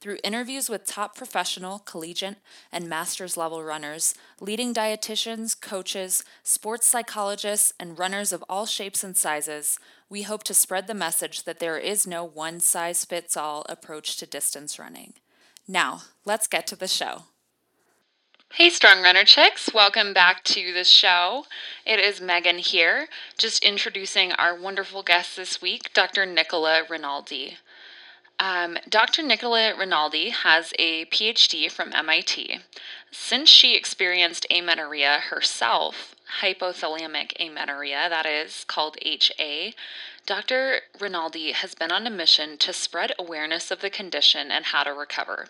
Through interviews with top professional, collegiate, and master's level runners, leading dietitians, coaches, sports psychologists, and runners of all shapes and sizes, we hope to spread the message that there is no one size fits all approach to distance running. Now, let's get to the show. Hey, Strong Runner Chicks, welcome back to the show. It is Megan here, just introducing our wonderful guest this week, Dr. Nicola Rinaldi. Um, Dr. Nicola Rinaldi has a PhD from MIT. Since she experienced amenorrhea herself, hypothalamic amenorrhea, that is called HA, Dr. Rinaldi has been on a mission to spread awareness of the condition and how to recover.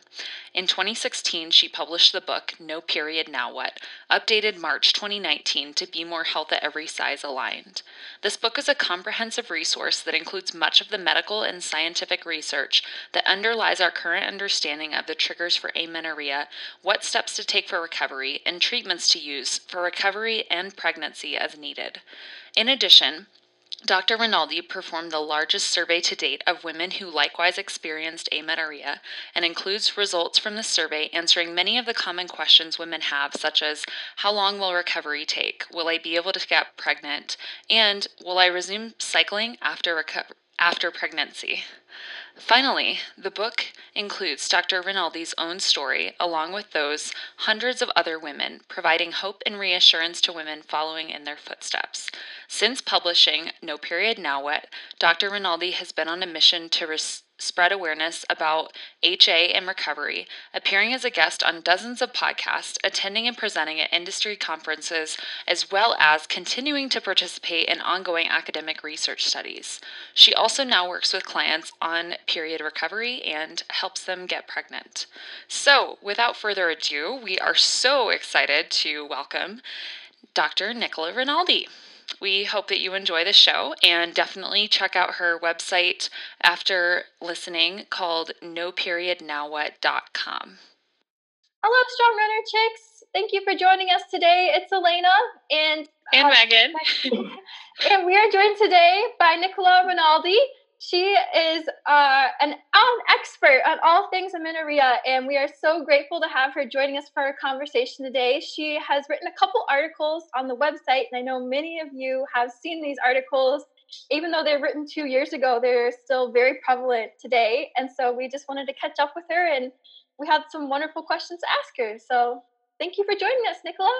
In 2016, she published the book No Period Now What, updated March 2019 to be more health at every size aligned. This book is a comprehensive resource that includes much of the medical and scientific research that underlies our current understanding of the triggers for amenorrhea, what steps to take for recovery, and treatments to use for recovery and pregnancy as needed. In addition, Dr. Rinaldi performed the largest survey to date of women who likewise experienced amenorrhea and includes results from the survey answering many of the common questions women have, such as How long will recovery take? Will I be able to get pregnant? And Will I resume cycling after, reco- after pregnancy? Finally, the book includes Dr. Rinaldi's own story, along with those hundreds of other women, providing hope and reassurance to women following in their footsteps. Since publishing No Period Now What, Dr. Rinaldi has been on a mission to res- spread awareness about HA and recovery, appearing as a guest on dozens of podcasts, attending and presenting at industry conferences, as well as continuing to participate in ongoing academic research studies. She also now works with clients on period recovery and helps them get pregnant. So, without further ado, we are so excited to welcome Dr. Nicola Rinaldi. We hope that you enjoy the show and definitely check out her website after listening called noperiodnowwhat.com. Hello, Strong Runner Chicks. Thank you for joining us today. It's Elena and and uh, Megan. and we are joined today by Nicola Rinaldi. She is uh, an, an expert on all things amenorrhea, and we are so grateful to have her joining us for our conversation today. She has written a couple articles on the website, and I know many of you have seen these articles. Even though they're written two years ago, they're still very prevalent today. And so we just wanted to catch up with her, and we had some wonderful questions to ask her. So thank you for joining us, Nicola.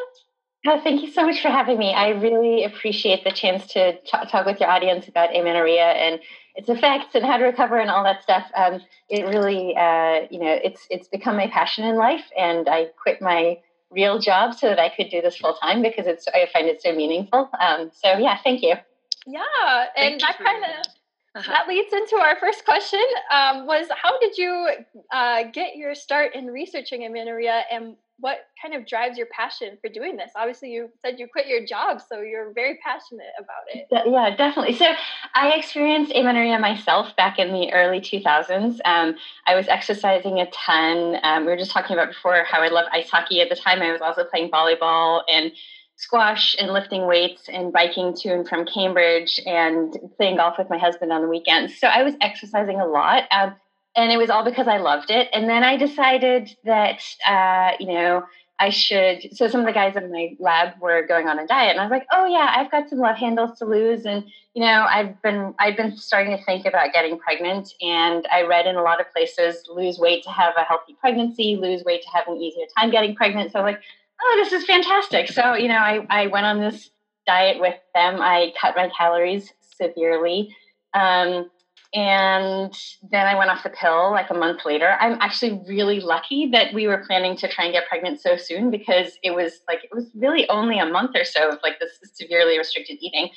Oh, thank you so much for having me. I really appreciate the chance to talk with your audience about amenorrhea and its effects and how to recover and all that stuff. Um, it really, uh, you know, it's it's become my passion in life, and I quit my real job so that I could do this full time because it's I find it so meaningful. Um, so yeah, thank you. Yeah, and that kind of. Uh-huh. That leads into our first question. Um, was how did you uh, get your start in researching amenorrhea, and what kind of drives your passion for doing this? Obviously, you said you quit your job, so you're very passionate about it. Yeah, definitely. So, I experienced amenorrhea myself back in the early 2000s. Um, I was exercising a ton. Um, we were just talking about before how I love ice hockey. At the time, I was also playing volleyball and squash and lifting weights and biking to and from Cambridge and playing golf with my husband on the weekends. So, I was exercising a lot. Um, and it was all because I loved it. And then I decided that, uh, you know, I should. So some of the guys in my lab were going on a diet, and I was like, "Oh yeah, I've got some love handles to lose." And you know, I've been I've been starting to think about getting pregnant, and I read in a lot of places lose weight to have a healthy pregnancy, lose weight to have an easier time getting pregnant. So I was like, "Oh, this is fantastic!" So you know, I I went on this diet with them. I cut my calories severely. Um, and then I went off the pill like a month later. I'm actually really lucky that we were planning to try and get pregnant so soon because it was like it was really only a month or so of like this severely restricted eating.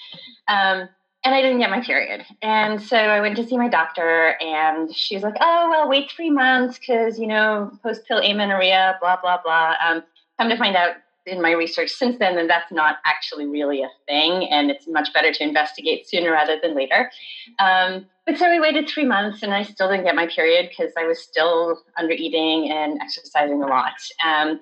Um, and I didn't get my period. And so I went to see my doctor, and she was like, "Oh, well, wait three months because you know post pill amenorrhea, blah blah blah." Um, come to find out, in my research since then that that's not actually really a thing, and it's much better to investigate sooner rather than later. Um, but so we waited three months, and I still didn't get my period because I was still under eating and exercising a lot. Um,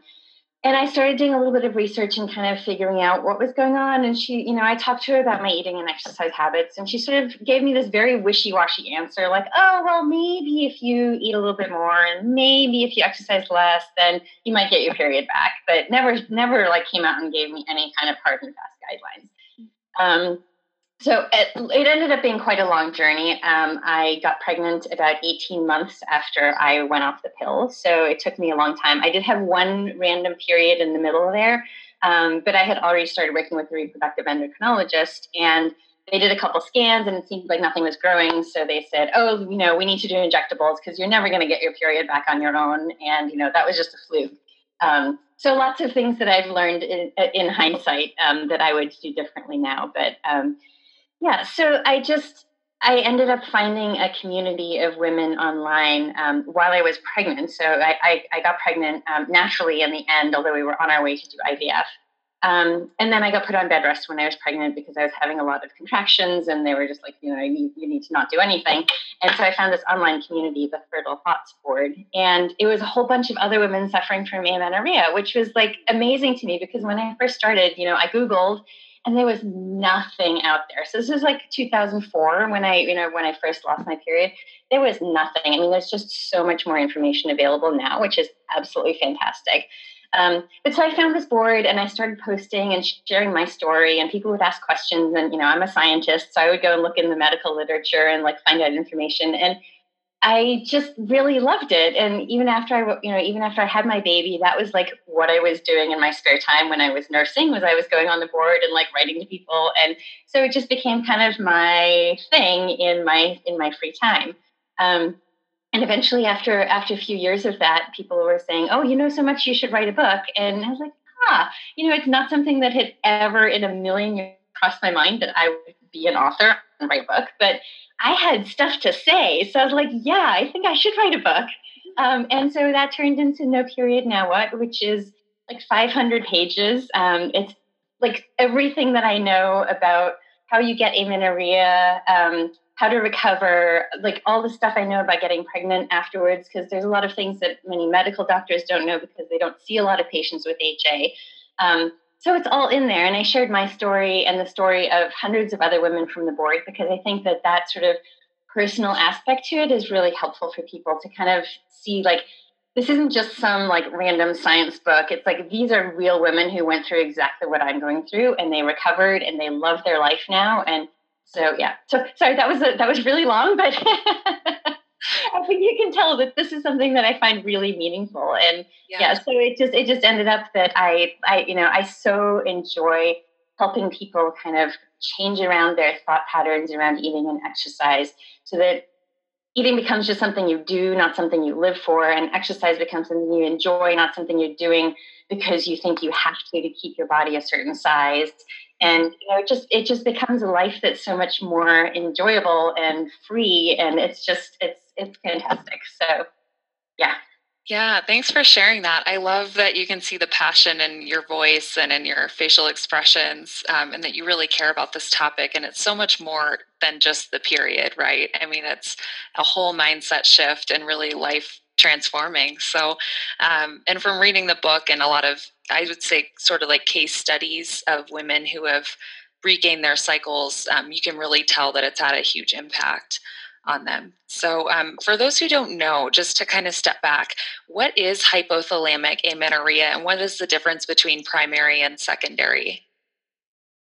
and I started doing a little bit of research and kind of figuring out what was going on. And she, you know, I talked to her about my eating and exercise habits, and she sort of gave me this very wishy washy answer like, oh, well, maybe if you eat a little bit more and maybe if you exercise less, then you might get your period back. But never, never like came out and gave me any kind of hard and fast guidelines. Um, so it, it, ended up being quite a long journey. Um, I got pregnant about 18 months after I went off the pill. So it took me a long time. I did have one random period in the middle there, um, but I had already started working with a reproductive endocrinologist and they did a couple scans and it seemed like nothing was growing. So they said, oh, you know, we need to do injectables because you're never going to get your period back on your own. And, you know, that was just a fluke. Um, so lots of things that I've learned in, in hindsight um, that I would do differently now. But um, yeah, so I just I ended up finding a community of women online um, while I was pregnant. So I, I, I got pregnant um, naturally in the end, although we were on our way to do IVF. Um, and then I got put on bed rest when I was pregnant because I was having a lot of contractions, and they were just like, you know, you, you need to not do anything. And so I found this online community, the Fertile Thoughts Board, and it was a whole bunch of other women suffering from amenorrhea, which was like amazing to me because when I first started, you know, I Googled and there was nothing out there. So this was like 2004 when I, you know, when I first lost my period. There was nothing. I mean, there's just so much more information available now, which is absolutely fantastic. Um, but so I found this board and I started posting and sharing my story, and people would ask questions. And you know, I'm a scientist, so I would go and look in the medical literature and like find out information. And I just really loved it. And even after I, you know, even after I had my baby, that was like what I was doing in my spare time when I was nursing was I was going on the board and like writing to people. And so it just became kind of my thing in my, in my free time. Um, and eventually after, after a few years of that, people were saying, oh, you know so much, you should write a book. And I was like, ah, you know, it's not something that had ever in a million years crossed my mind that I would be an author write a book, but I had stuff to say. So I was like, yeah, I think I should write a book. Um, and so that turned into No Period Now What, which is like 500 pages. Um, it's like everything that I know about how you get amenorrhea, um, how to recover, like all the stuff I know about getting pregnant afterwards, because there's a lot of things that many medical doctors don't know because they don't see a lot of patients with HA. Um, so it's all in there. And I shared my story and the story of hundreds of other women from the board because I think that that sort of personal aspect to it is really helpful for people to kind of see like, this isn't just some like random science book. It's like these are real women who went through exactly what I'm going through and they recovered and they love their life now. And so, yeah. So sorry, that was a, that was really long, but I think you can tell that this is something that I find really meaningful. And yeah. yeah, so it just it just ended up that I I you know I so enjoy helping people kind of change around their thought patterns around eating and exercise so that eating becomes just something you do, not something you live for, and exercise becomes something you enjoy, not something you're doing because you think you have to to keep your body a certain size and you know it just it just becomes a life that's so much more enjoyable and free and it's just it's it's fantastic so yeah yeah, thanks for sharing that. I love that you can see the passion in your voice and in your facial expressions, um, and that you really care about this topic. And it's so much more than just the period, right? I mean, it's a whole mindset shift and really life transforming. So, um, and from reading the book and a lot of, I would say, sort of like case studies of women who have regained their cycles, um, you can really tell that it's had a huge impact on them. So, um, for those who don't know, just to kind of step back, what is hypothalamic amenorrhea and what is the difference between primary and secondary?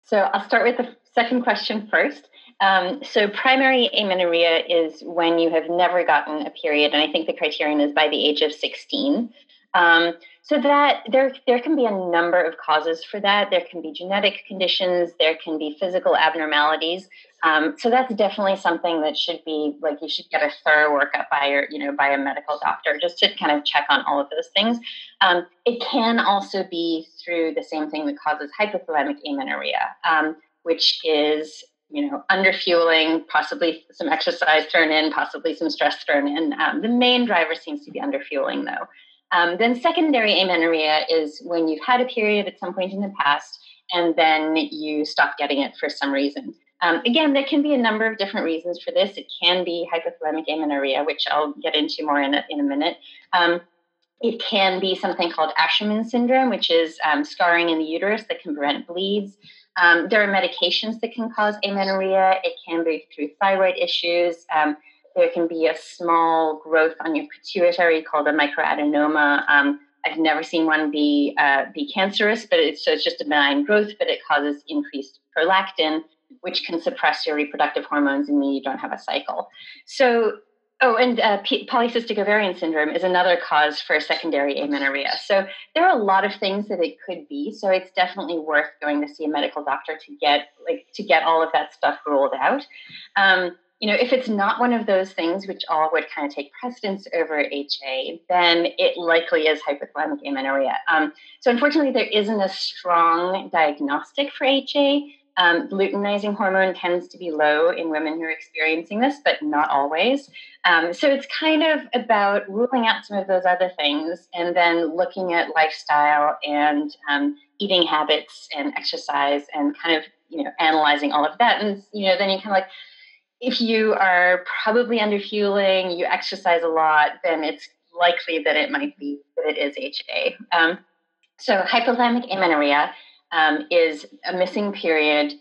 So, I'll start with the second question first. Um, so primary amenorrhea is when you have never gotten a period, and I think the criterion is by the age of 16. Um, so that there there can be a number of causes for that. There can be genetic conditions, there can be physical abnormalities. Um, so that's definitely something that should be like you should get a thorough workup by your you know by a medical doctor just to kind of check on all of those things. Um, it can also be through the same thing that causes hypothalamic amenorrhea, um, which is you know, underfueling, possibly some exercise thrown in, possibly some stress thrown in. Um, the main driver seems to be underfueling, though. Um, then secondary amenorrhea is when you've had a period at some point in the past and then you stop getting it for some reason. Um, again, there can be a number of different reasons for this. It can be hypothalamic amenorrhea, which I'll get into more in a, in a minute. Um, it can be something called Asherman syndrome, which is um, scarring in the uterus that can prevent bleeds. Um, there are medications that can cause amenorrhea. It can be through thyroid issues. Um, there can be a small growth on your pituitary called a microadenoma. Um, I've never seen one be uh, be cancerous, but it's so it's just a benign growth, but it causes increased prolactin, which can suppress your reproductive hormones and mean you don't have a cycle. So Oh, and uh, polycystic ovarian syndrome is another cause for secondary amenorrhea. So there are a lot of things that it could be. So it's definitely worth going to see a medical doctor to get like to get all of that stuff ruled out. Um, you know, if it's not one of those things, which all would kind of take precedence over HA, then it likely is hypothalamic amenorrhea. Um, so unfortunately, there isn't a strong diagnostic for HA. Um, luteinizing hormone tends to be low in women who are experiencing this, but not always. Um, so it's kind of about ruling out some of those other things and then looking at lifestyle and um, eating habits and exercise and kind of you know analyzing all of that. And you know then you kind of like if you are probably under fueling, you exercise a lot, then it's likely that it might be that it is HA. Um, so hypothalamic amenorrhea um, is a missing period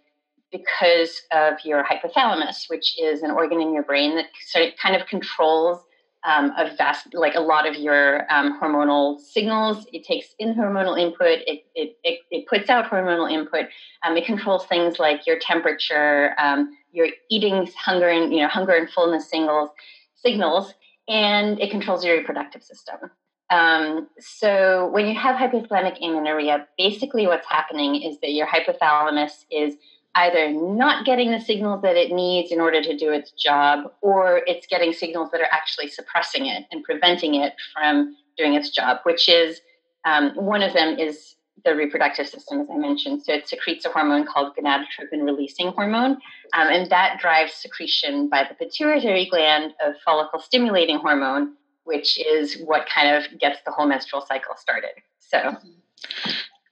because of your hypothalamus, which is an organ in your brain that sort of kind of controls um, a vast, like a lot of your um, hormonal signals. It takes in hormonal input. It, it, it, it puts out hormonal input. Um, it controls things like your temperature, um, your eating, hunger and you know hunger and fullness signals, signals, and it controls your reproductive system. Um, so when you have hypothalamic amenorrhea, basically what's happening is that your hypothalamus is either not getting the signals that it needs in order to do its job, or it's getting signals that are actually suppressing it and preventing it from doing its job, which is um, one of them is the reproductive system, as I mentioned. So it secretes a hormone called gonadotropin releasing hormone, um, and that drives secretion by the pituitary gland of follicle stimulating hormone, which is what kind of gets the whole menstrual cycle started. So.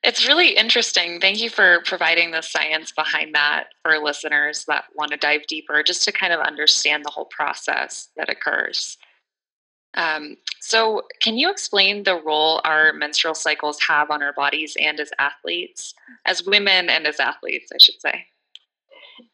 It's really interesting. Thank you for providing the science behind that for listeners that want to dive deeper, just to kind of understand the whole process that occurs. Um, so, can you explain the role our menstrual cycles have on our bodies and as athletes, as women and as athletes, I should say?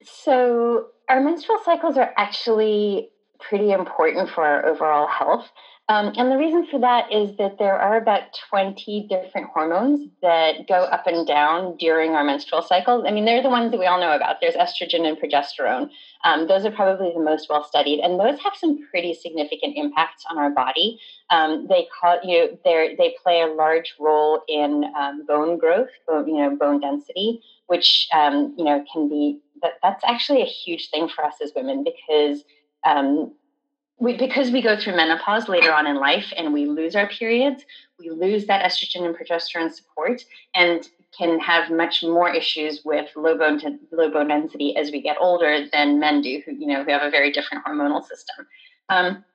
So, our menstrual cycles are actually pretty important for our overall health. Um, and the reason for that is that there are about 20 different hormones that go up and down during our menstrual cycle. I mean, they're the ones that we all know about. There's estrogen and progesterone. Um, those are probably the most well studied, and those have some pretty significant impacts on our body. Um, they call you know, they play a large role in um, bone growth, bone, you know, bone density, which um, you know can be that, that's actually a huge thing for us as women because um, we, because we go through menopause later on in life and we lose our periods, we lose that estrogen and progesterone support and can have much more issues with low bone low bone density as we get older than men do, who you know who have a very different hormonal system. Um,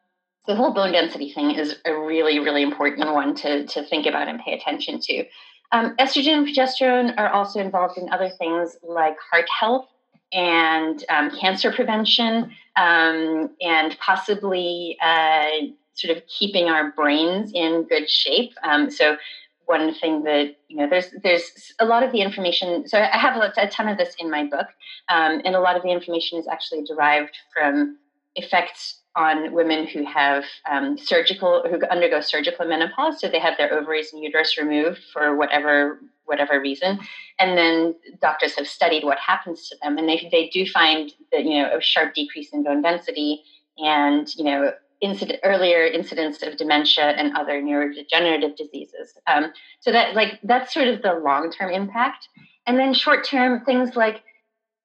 the whole bone density thing is a really really important one to to think about and pay attention to. Um, estrogen and progesterone are also involved in other things like heart health and um, cancer prevention, um, and possibly uh, sort of keeping our brains in good shape. Um, so one thing that you know there's there's a lot of the information so i have a, ton of this in my book um, and a lot of the information is actually derived from effects on women who have um, surgical who undergo surgical menopause so they have their ovaries and uterus removed for whatever whatever reason. And then doctors have studied what happens to them and they, they do find that you know a sharp decrease in bone density and you know incident, earlier incidence of dementia and other neurodegenerative diseases. Um, so that like that's sort of the long-term impact. And then short-term things like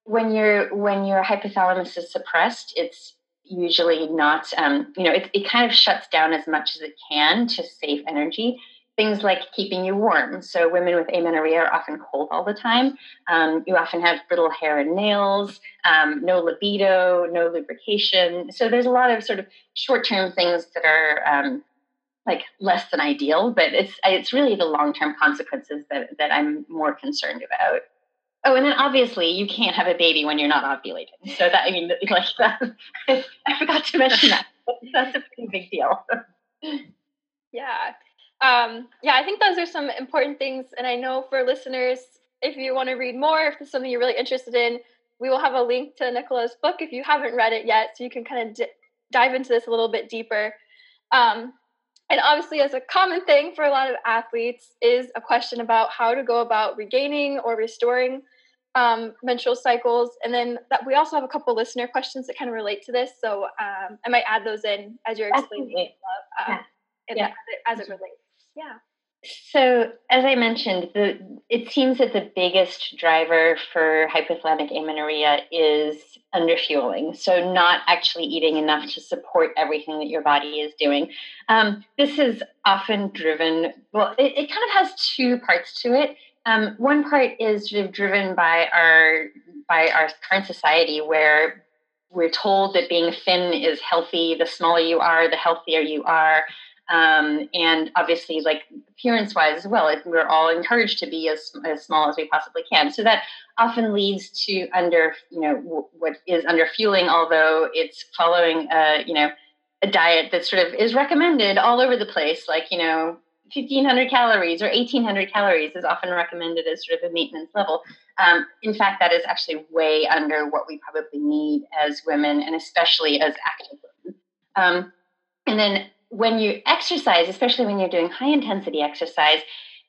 when your when your hypothalamus is suppressed it's usually not, um, you know, it, it kind of shuts down as much as it can to save energy. Things like keeping you warm. So, women with amenorrhea are often cold all the time. Um, you often have brittle hair and nails, um, no libido, no lubrication. So, there's a lot of sort of short term things that are um, like less than ideal, but it's it's really the long term consequences that that I'm more concerned about. Oh, and then obviously you can't have a baby when you're not ovulating. So that I mean, like that, I forgot to mention that. That's a pretty big deal. yeah, um, yeah. I think those are some important things, and I know for listeners, if you want to read more, if there's something you're really interested in, we will have a link to Nicola's book if you haven't read it yet, so you can kind of d- dive into this a little bit deeper. Um, and obviously, as a common thing for a lot of athletes, is a question about how to go about regaining or restoring um, menstrual cycles. And then that we also have a couple listener questions that kind of relate to this. So um, I might add those in as you're explaining uh, yeah. yeah. As, it, as it relates. Yeah. So, as I mentioned, the it seems that the biggest driver for hypothalamic amenorrhea is underfueling. So, not actually eating enough to support everything that your body is doing. Um, this is often driven. Well, it, it, kind of has two parts to it. Um, one part is sort of driven by our by our current society, where we're told that being thin is healthy. The smaller you are, the healthier you are. Um, and obviously, like appearance wise as well, we're all encouraged to be as, as small as we possibly can. So that often leads to under, you know, w- what is under fueling, although it's following, a, you know, a diet that sort of is recommended all over the place, like, you know, 1500 calories or 1800 calories is often recommended as sort of a maintenance level. Um, in fact, that is actually way under what we probably need as women and especially as active women. Um, and then when you exercise, especially when you're doing high intensity exercise,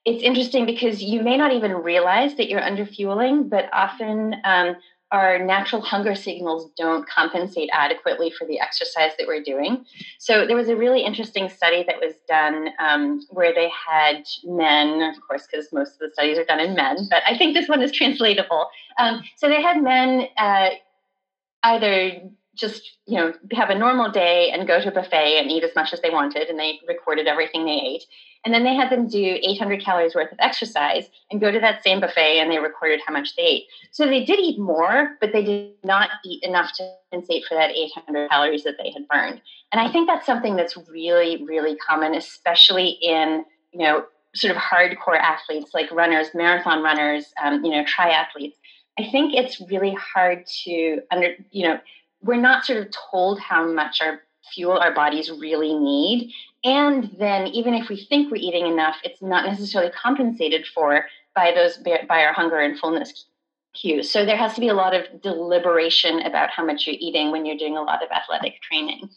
it's interesting because you may not even realize that you're under fueling, but often um, our natural hunger signals don't compensate adequately for the exercise that we're doing. So there was a really interesting study that was done um, where they had men, of course, because most of the studies are done in men, but I think this one is translatable. Um, so they had men uh, either just you know have a normal day and go to a buffet and eat as much as they wanted and they recorded everything they ate. And then they had them do 800 calories worth of exercise and go to that same buffet and they recorded how much they ate. So they did eat more but they did not eat enough to compensate for that 800 calories that they had burned. And i think that's something that's really really common especially in you know sort of hardcore athletes like runners marathon runners um, you know triathletes. I think it's really hard to under you know we're not sort of told how much our fuel our bodies really need. And then even if we think we're eating enough, it's not necessarily compensated for by those by our hunger and fullness cues. So there has to be a lot of deliberation about how much you're eating when you're doing a lot of athletic training.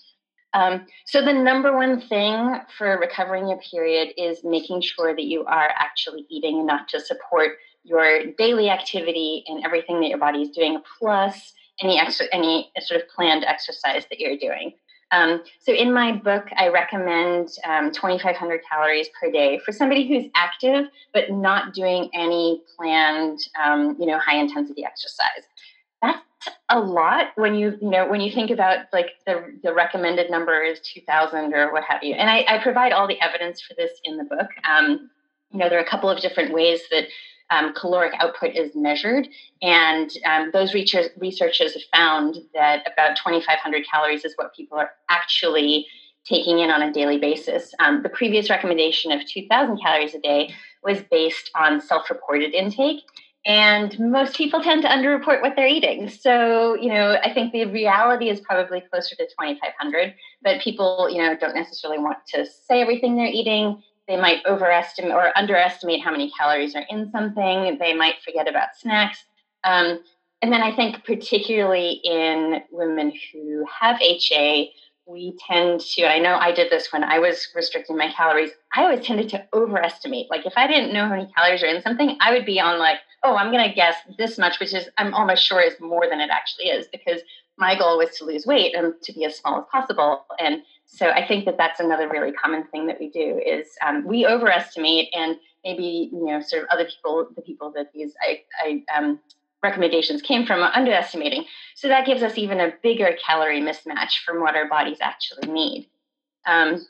Um, so the number one thing for recovering your period is making sure that you are actually eating enough to support your daily activity and everything that your body is doing, plus any extra any sort of planned exercise that you're doing. Um, so in my book, I recommend um, 2,500 calories per day for somebody who's active but not doing any planned, um, you know, high intensity exercise. That's a lot when you, you know, when you think about like the, the recommended number is 2,000 or what have you. And I, I, provide all the evidence for this in the book. Um, you know, there are a couple of different ways that um, caloric output is measured. And um, those researchers have found that about 2,500 calories is what people are actually taking in on a daily basis. Um, the previous recommendation of 2,000 calories a day was based on self reported intake. And most people tend to underreport what they're eating. So, you know, I think the reality is probably closer to 2,500, but people, you know, don't necessarily want to say everything they're eating they might overestimate or underestimate how many calories are in something. They might forget about snacks. Um, and then I think, particularly in women who have HA, we tend to, I know I did this when I was restricting my calories, I always tended to overestimate. Like, if I didn't know how many calories are in something, I would be on, like, oh, I'm going to guess this much, which is, I'm almost sure is more than it actually is because my goal was to lose weight and to be as small as possible. And so I think that that's another really common thing that we do is um, we overestimate and maybe you know sort of other people the people that these I, I um, recommendations came from are underestimating. So that gives us even a bigger calorie mismatch from what our bodies actually need. Um,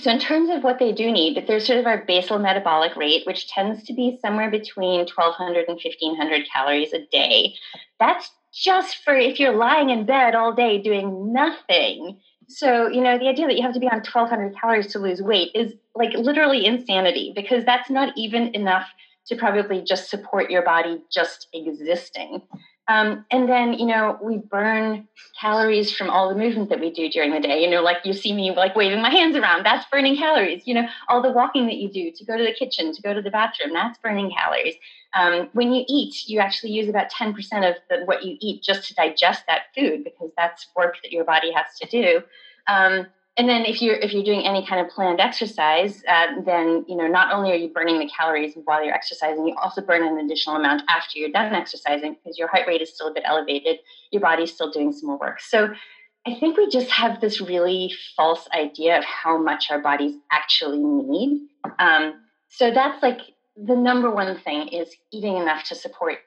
so in terms of what they do need, there's sort of our basal metabolic rate, which tends to be somewhere between 1,200 and 1,500 calories a day. That's just for if you're lying in bed all day doing nothing So, you know, the idea that you have to be on 1200 calories to lose weight is like literally insanity because that's not even enough to probably just support your body just existing. Um, and then, you know, we burn calories from all the movement that we do during the day. You know, like you see me like waving my hands around, that's burning calories. You know, all the walking that you do to go to the kitchen, to go to the bathroom, that's burning calories. Um, when you eat, you actually use about 10% of the, what you eat just to digest that food because that's work that your body has to do. Um, and then if you're if you're doing any kind of planned exercise uh, then you know not only are you burning the calories while you're exercising you also burn an additional amount after you're done exercising because your heart rate is still a bit elevated your body's still doing some more work. So i think we just have this really false idea of how much our bodies actually need. Um, so that's like the number one thing is eating enough to support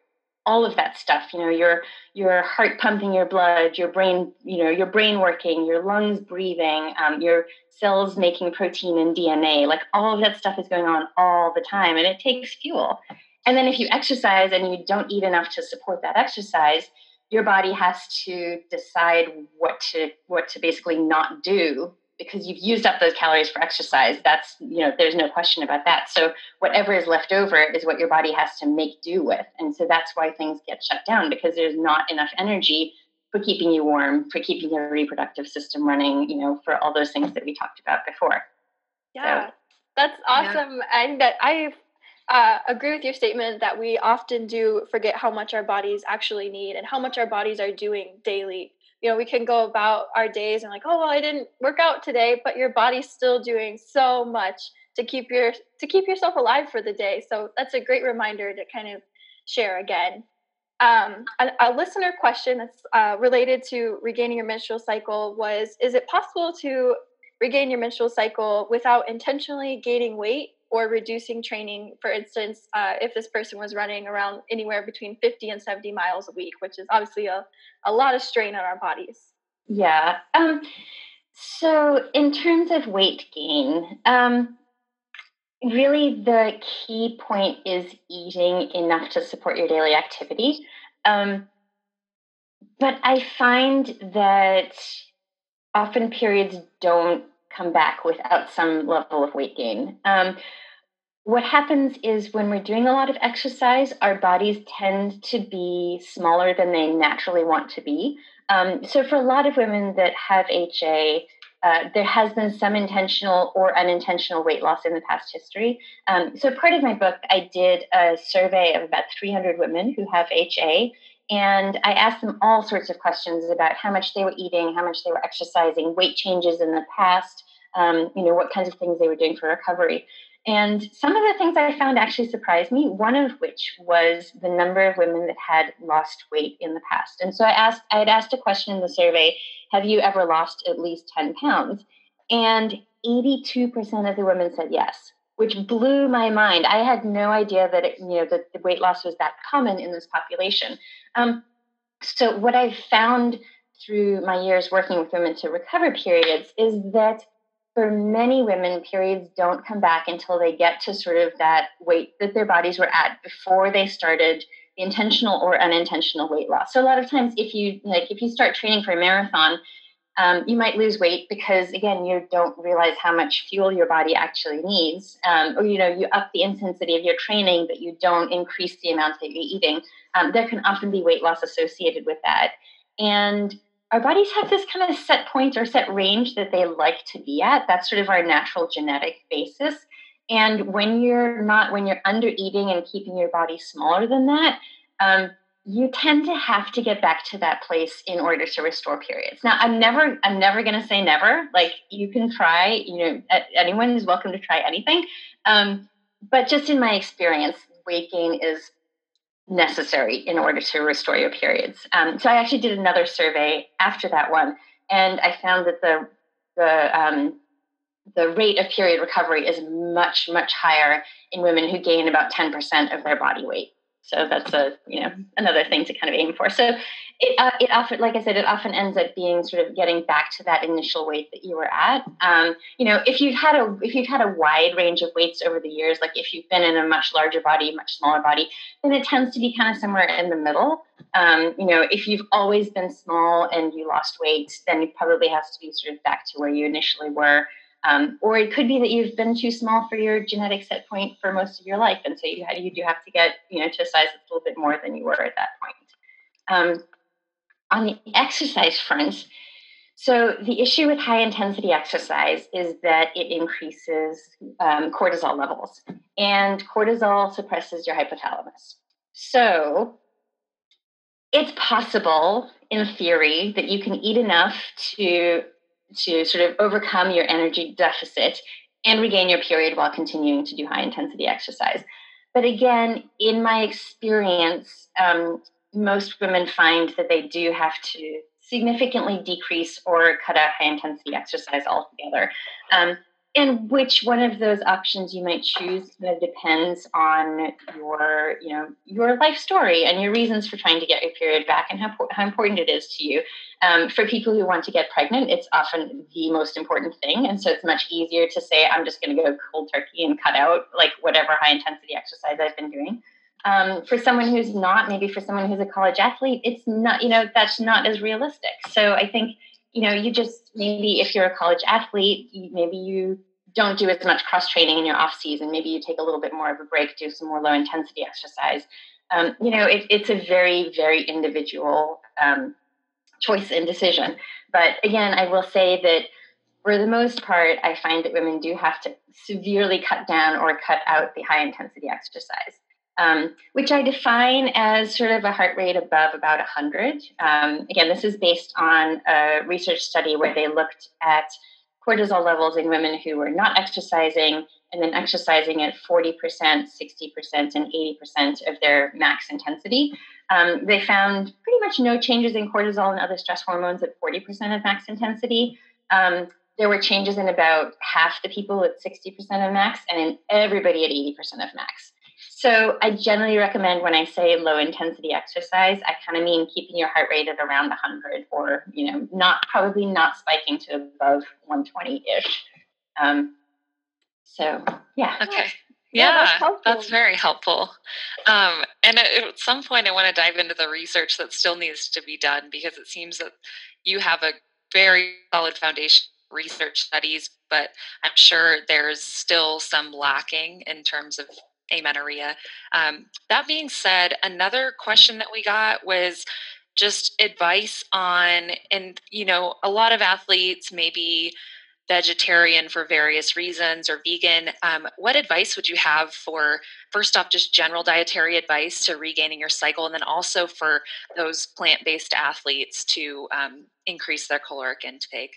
all of that stuff you know your your heart pumping your blood your brain you know your brain working your lungs breathing um, your cells making protein and dna like all of that stuff is going on all the time and it takes fuel. And then if you exercise and you don't eat enough to support that exercise your body has to decide what to what to basically not do because you've used up those calories for exercise that's you know there's no question about that. So whatever is left over is what your body has to make do with. And so that's why things get shut down because there's not enough energy for keeping you warm for keeping your reproductive system running you know for all those things that we talked about before. Yeah so, that's awesome. Yeah. and that i uh, agree with your statement that we often do forget how much our bodies actually need and how much our bodies are doing daily you know we can go about our days and like oh well i didn't work out today but your body's still doing so much to keep your to keep yourself alive for the day. So that's a great reminder to kind of share again. Um, a, a, listener question that's uh, related to regaining your menstrual cycle was is it possible to regain your menstrual cycle without intentionally gaining weight or reducing training. For instance, uh, if this person was running around anywhere between 50 and 70 miles a week, which is obviously a, a lot of strain on our bodies. Yeah. Um, so, in terms of weight gain, um, really the key point is eating enough to support your daily activity. Um, but I find that often periods don't come back without some level of weight gain. Um, what happens is when we're doing a lot of exercise, our bodies tend to be smaller than they naturally want to be. Um, so, for a lot of women that have HA, uh, there has been some intentional or unintentional weight loss in the past history. Um, so, part of my book, I did a survey of about 300 women who have HA, and I asked them all sorts of questions about how much they were eating, how much they were exercising, weight changes in the past, um, you know, what kinds of things they were doing for recovery. And some of the things I found actually surprised me, one of which was the number of women that had lost weight in the past. And so I asked, I had asked a question in the survey, have you ever lost at least 10 pounds? And 82% of the women said yes, which blew my mind. I had no idea that it, you know that the weight loss was that common in this population. Um, so what I found through my years working with women to recover periods is that for many women, periods don't come back until they get to sort of that weight that their bodies were at before they started the intentional or unintentional weight loss. So a lot of times, if you like, if you start training for a marathon, um, you might lose weight because again, you don't realize how much fuel your body actually needs, um, or you know, you up the intensity of your training, but you don't increase the amount that you're eating. Um, there can often be weight loss associated with that, and our bodies have this kind of set point or set range that they like to be at. That's sort of our natural genetic basis. And when you're not, when you're under eating and keeping your body smaller than that, um, you tend to have to get back to that place in order to restore periods. Now, I'm never, I'm never going to say never. Like you can try, you know, anyone is welcome to try anything. Um, but just in my experience, weight gain is necessary in order to restore your periods. Um, so I actually did another survey after that one, and I found that the the um, the rate of period recovery is much much higher in women who gain about ten percent of their body weight. So that's a you know another thing to kind of aim for. So it uh, it often, like I said, it often ends up being sort of getting back to that initial weight that you were at. Um, you know, if you've had a if you've had a wide range of weights over the years, like if you've been in a much larger body, much smaller body, then it tends to be kind of somewhere in the middle. Um, you know, if you've always been small and you lost weight, then it probably has to be sort of back to where you initially were. Um, or it could be that you've been too small for your genetic set point for most of your life, and so you you do have to get you know to a size that's a little bit more than you were at that point. Um, on the exercise front, so the issue with high intensity exercise is that it increases um, cortisol levels, and cortisol suppresses your hypothalamus. So it's possible, in theory, that you can eat enough to to sort of overcome your energy deficit and regain your period while continuing to do high intensity exercise. But again, in my experience, um, most women find that they do have to significantly decrease or cut out high intensity exercise altogether. Um, and which one of those options you might choose kind of depends on your you know your life story and your reasons for trying to get your period back and how, how important it is to you. Um, for people who want to get pregnant it's often the most important thing. And so it's much easier to say i'm just going to go cold turkey and cut out like whatever high intensity exercise i've been doing. Um, for someone who's not maybe for someone who's a college athlete it's not you know that's not as realistic. So i think you know you just maybe if you're a college athlete maybe you don't do as much cross training in your off season. Maybe you take a little bit more of a break, do some more low intensity exercise. Um, you know, it, it's a very, very individual um, choice and decision. But again, I will say that for the most part, I find that women do have to severely cut down or cut out the high intensity exercise. Um, which I define as sort of a heart rate above about 100. Um, again, this is based on a research study where they looked at cortisol levels in women who were not exercising and then exercising at 40%, 60%, and 80% of their max intensity. Um, they found pretty much no changes in cortisol and other stress hormones at 40% of max intensity. Um, there were changes in about half the people at 60% of max and in everybody at 80% of max. So I generally recommend when I say low intensity exercise, I kind of mean keeping your heart rate at around 100 or, you know, not probably not spiking to above 120 ish. Um, so, yeah. Okay. Yeah, yeah that's, that's, very helpful. Um, and at some point, I want to dive into the research that still needs to be done because it seems that you have a very solid foundation research studies, but I'm sure there's still some lacking in terms of amenorrhea. Um, that being said, another question that we got was just advice on, and you know, a lot of athletes maybe vegetarian for various reasons or vegan. Um, what advice would you have for, first off, just general dietary advice to regaining your cycle, and then also for those plant based athletes to um, increase their caloric intake?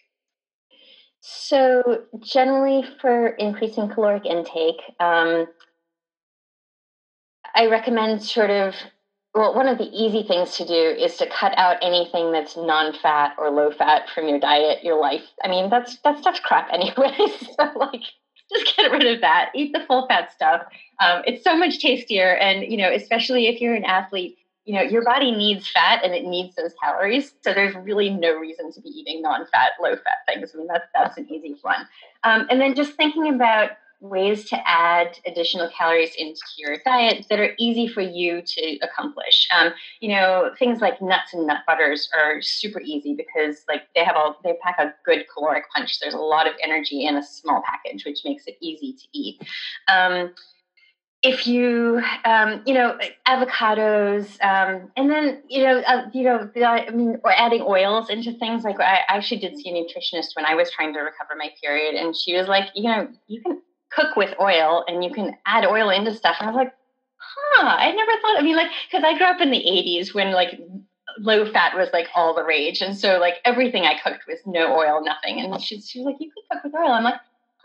So, generally, for increasing caloric intake, um, I recommend sort of well, one of the easy things to do is to cut out anything that's non-fat or low-fat from your diet, your life. I mean, that's that stuff's crap anyway. so, like, just get rid of that. Eat the full-fat stuff. Um, it's so much tastier, and you know, especially if you're an athlete, you know, your body needs fat and it needs those calories. So there's really no reason to be eating non-fat, low-fat things. I mean, that's that's an easy one. Um, and then just thinking about ways to add additional calories into your diet that are easy for you to accomplish. Um, you know, things like nuts and nut butters are super easy because like they have all they pack a good caloric punch. There's a lot of energy in a small package, which makes it easy to eat. Um, if you um, you know avocados um, and then you know uh, you know I mean or adding oils into things like I actually did see a nutritionist when I was trying to recover my period and she was like you know you can cook with oil and you can add oil into stuff. And I was like, huh, I never thought, I mean, like, because I grew up in the 80s when like low fat was like all the rage. And so like everything I cooked was no oil, nothing. And she, she was like, you could cook with oil. I'm like,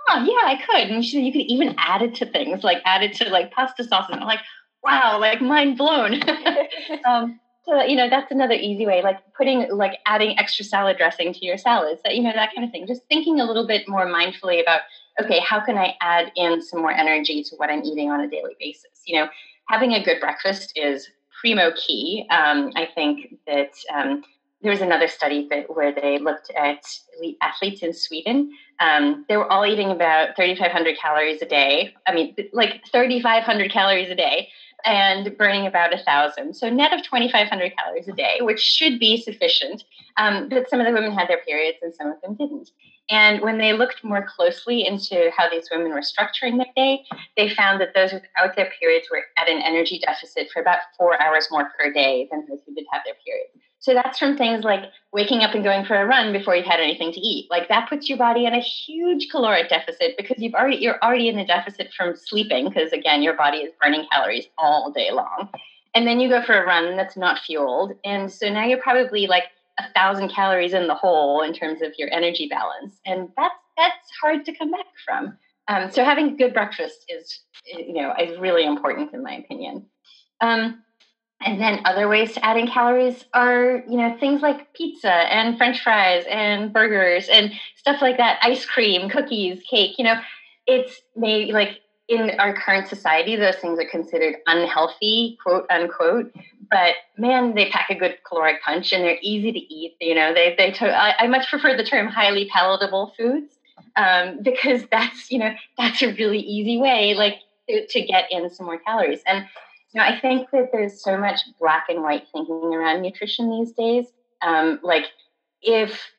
huh, yeah, I could. And she said, you could even add it to things, like add it to like pasta sauce. And I'm like, wow, like mind blown. um, so you know that's another easy way like putting like adding extra salad dressing to your salads that you know that kind of thing just thinking a little bit more mindfully about okay, how can I add in some more energy to what I'm eating on a daily basis? You know, having a good breakfast is primo key. Um, I think that um, there was another study that where they looked at elite athletes in Sweden. Um, they were all eating about 3,500 calories a day. I mean, like 3,500 calories a day and burning about a thousand. So net of 2,500 calories a day, which should be sufficient. Um, but some of the women had their periods and some of them didn't. And when they looked more closely into how these women were structuring their day, they found that those without their periods were at an energy deficit for about four hours more per day than those who did have their periods. So that's from things like waking up and going for a run before you've had anything to eat. Like that puts your body in a huge caloric deficit because you've already you're already in a deficit from sleeping because again your body is burning calories all day long. And then you go for a run that's not fueled. And so now you're probably like a thousand calories in the hole in terms of your energy balance. And that's that's hard to come back from. Um, so having good breakfast is you know is really important in my opinion. Um, and then other ways to add in calories are, you know, things like pizza and french fries and burgers and stuff like that, ice cream, cookies, cake, you know, it's maybe like in our current society, those things are considered unhealthy, quote unquote. But man, they pack a good caloric punch and they're easy to eat. You know, they, they, to, I, I much prefer the term highly palatable foods um, because that's, you know, that's a really easy way, like to, to get in some more calories. And you know, I think that there's so much black and white thinking around nutrition these days. Um, like, if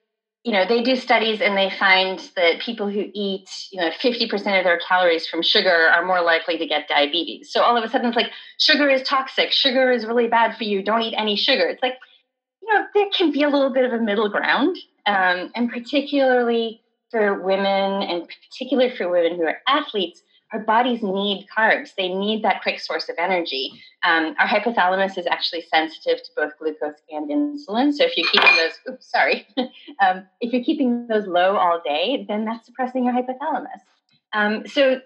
you know, they do studies and they find that people who eat, you know, 50% of their calories from sugar are more likely to get diabetes. So all of a sudden it's like, sugar is toxic. Sugar is really bad for you. Don't eat any sugar. It's like, you know, there can be a little bit of a middle ground. Um, and particularly for women and particularly for women who are athletes, our bodies need carbs. They need that quick source of energy. Um, our hypothalamus is actually sensitive to both glucose and insulin. So if you're keeping those, oops, sorry, um, if you're keeping those low all day, then that's suppressing your hypothalamus. Um, so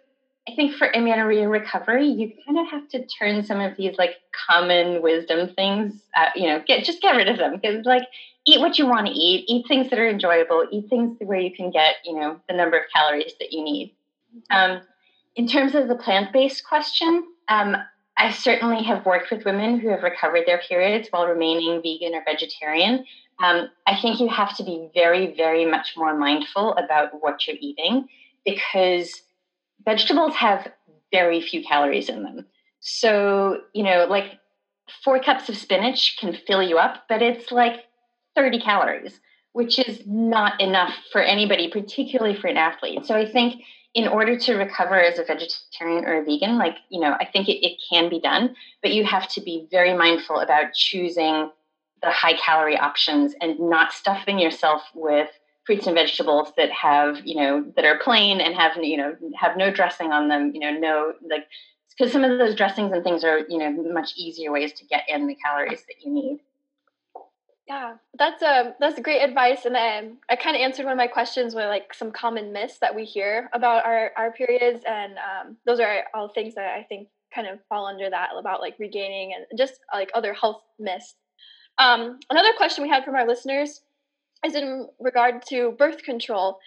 I think for amenorrhea recovery, you kind of have to turn some of these like common wisdom things, uh, you know, get just get rid of them because like eat what you want to eat, eat things that are enjoyable, eat things where you can get, you know, the number of calories that you need. Um, in terms of the plant based question, um, I certainly have worked with women who have recovered their periods while remaining vegan or vegetarian. Um, I think you have to be very, very much more mindful about what you're eating because vegetables have very few calories in them. So, you know, like four cups of spinach can fill you up, but it's like 30 calories, which is not enough for anybody, particularly for an athlete. So I think in order to recover as a vegetarian or a vegan, like, you know, I think it, it can be done, but you have to be very mindful about choosing the high calorie options and not stuffing yourself with fruits and vegetables that have, you know, that are plain and have, you know, have no dressing on them, you know, no, like, because some of those dressings and things are, you know, much easier ways to get in the calories that you need. Yeah, that's um that's great advice, and um, I kind of answered one of my questions with like some common myths that we hear about our our periods, and um, those are all things that I think kind of fall under that about like regaining and just like other health myths. Um, another question we had from our listeners is in regard to birth control,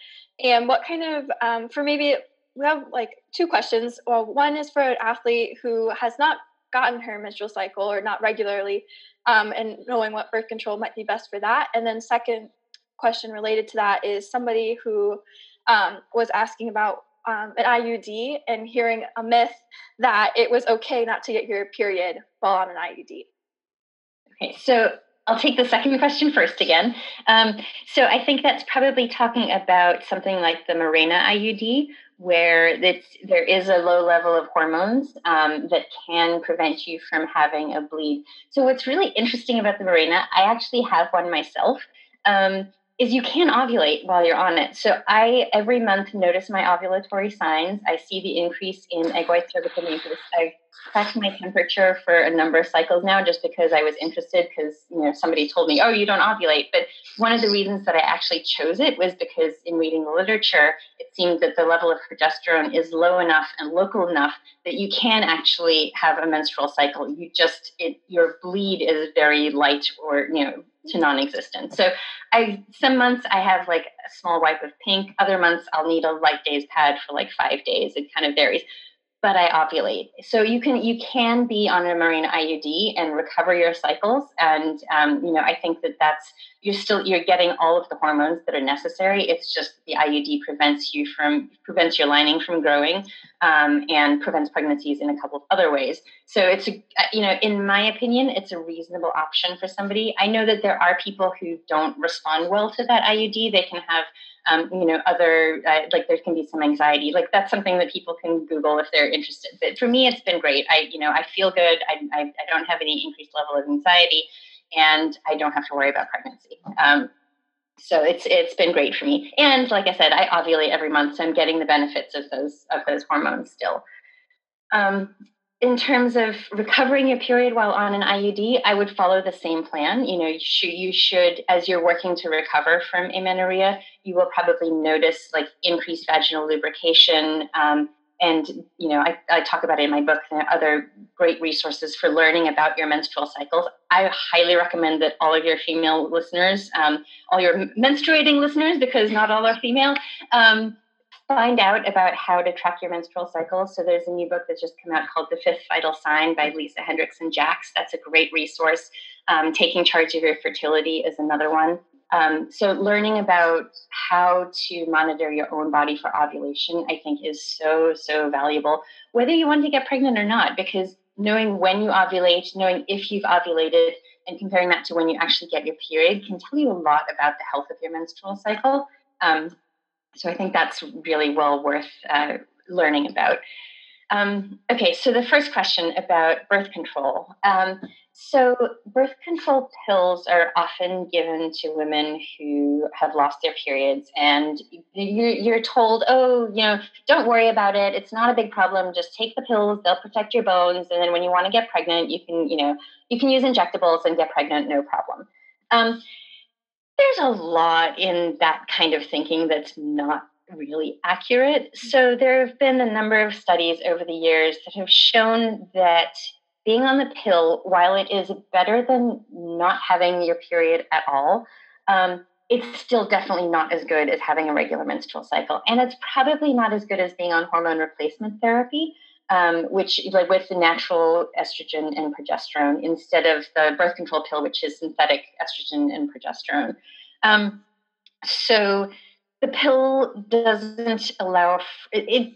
and what kind of um, for maybe we have like two questions. Well, one is for an athlete who has not gotten her menstrual cycle or not regularly um, and knowing what birth control might be best for that. And then second question related to that is somebody who um, was asking about um, an IUD and hearing a myth that it was okay not to get your period while on an IUD. Okay, so I'll take the second question first again. Um, so I think that's probably talking about something like the Mirena IUD, where there is a low level of hormones um, that can prevent you from having a bleed. So, what's really interesting about the Mirena, I actually have one myself. Um, is you can ovulate while you're on it. So I every month notice my ovulatory signs. I see the increase in egg white cervical mucus. I tracked my temperature for a number of cycles now just because I was interested because you know somebody told me, oh, you don't ovulate. But one of the reasons that I actually chose it was because in reading the literature, it seemed that the level of progesterone is low enough and local enough that you can actually have a menstrual cycle. You just it, your bleed is very light or you know to non-existent. So I some months I have like a small wipe of pink. Other months I'll need a light days pad for like five days. It kind of varies. But I ovulate. So you can you can be on a Mirena IUD and recover your cycles, and um, you know I think that that's you're still you're getting all of the hormones that are necessary. It's just the IUD prevents you from prevents your lining from growing, um, and prevents pregnancies in a couple of other ways. So it's a you know in my opinion it's a reasonable option for somebody. I know that there are people who don't respond well to that IUD. They can have um, you know, other uh, like there can be some anxiety. Like that's something that people can Google if they're interested. But for me, it's been great. I, you know, I feel good. I, I, I don't have any increased level of anxiety, and I don't have to worry about pregnancy. Um, so it's it's been great for me. And like I said, I ovulate every month, so I'm getting the benefits of those of those hormones still. Um, in terms of recovering your period while on an IUD, I would follow the same plan. You know, you should, you should, as you're working to recover from amenorrhea, you will probably notice like increased vaginal lubrication. Um, and, you know, I, I, talk about it in my book and other great resources for learning about your menstrual cycles. I highly recommend that all of your female listeners, um, all your menstruating listeners, because not all are female, um, find out about how to track your menstrual cycle. So there's a new book that's just come out called The Fifth Vital Sign by Lisa Hendrickson Jax. That's a great resource. Um, Taking Charge of Your Fertility is another one. Um, so learning about how to monitor your own body for ovulation, I think, is so so valuable. Whether you want to get pregnant or not, because knowing when you ovulate, knowing if you've ovulated, and comparing that to when you actually get your period can tell you a lot about the health of your menstrual cycle. Um, so I think that's really well worth uh, learning about. Um, okay, so the first question about birth control. Um, so, birth control pills are often given to women who have lost their periods, and you're, you're told, oh, you know, don't worry about it. It's not a big problem. Just take the pills; they'll protect your bones. And then when you want to get pregnant, you can, you know, you can use injectables and get pregnant, no problem. Um, there's a lot in that kind of thinking that's not really accurate. So there have been a number of studies over the years that have shown that being on the pill, while it is better than not having your period at all, um, it's still definitely not as good as having a regular menstrual cycle. And it's probably not as good as being on hormone replacement therapy, um, which, like with the natural estrogen and progesterone, instead of the birth control pill, which is synthetic estrogen and progesterone. Um, so the pill doesn't allow it, it,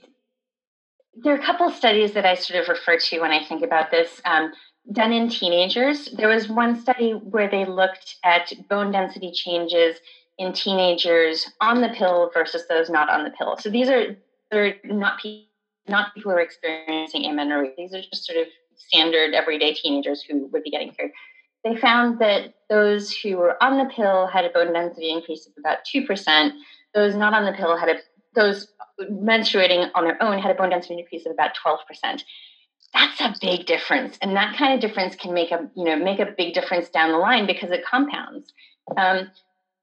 there are a couple studies that I sort of refer to when I think about this. Um, done in teenagers. There was one study where they looked at bone density changes in teenagers on the pill versus those not on the pill. So these are they're not people not people who are experiencing amenorrhea. These are just sort of standard everyday teenagers who would be getting cured. They found that those who were on the pill had a bone density increase of about two percent those not on the pill had a those menstruating on their own had a bone density increase of about 12%. That's a big difference. And that kind of difference can make a, you know, make a big difference down the line because it compounds. Um,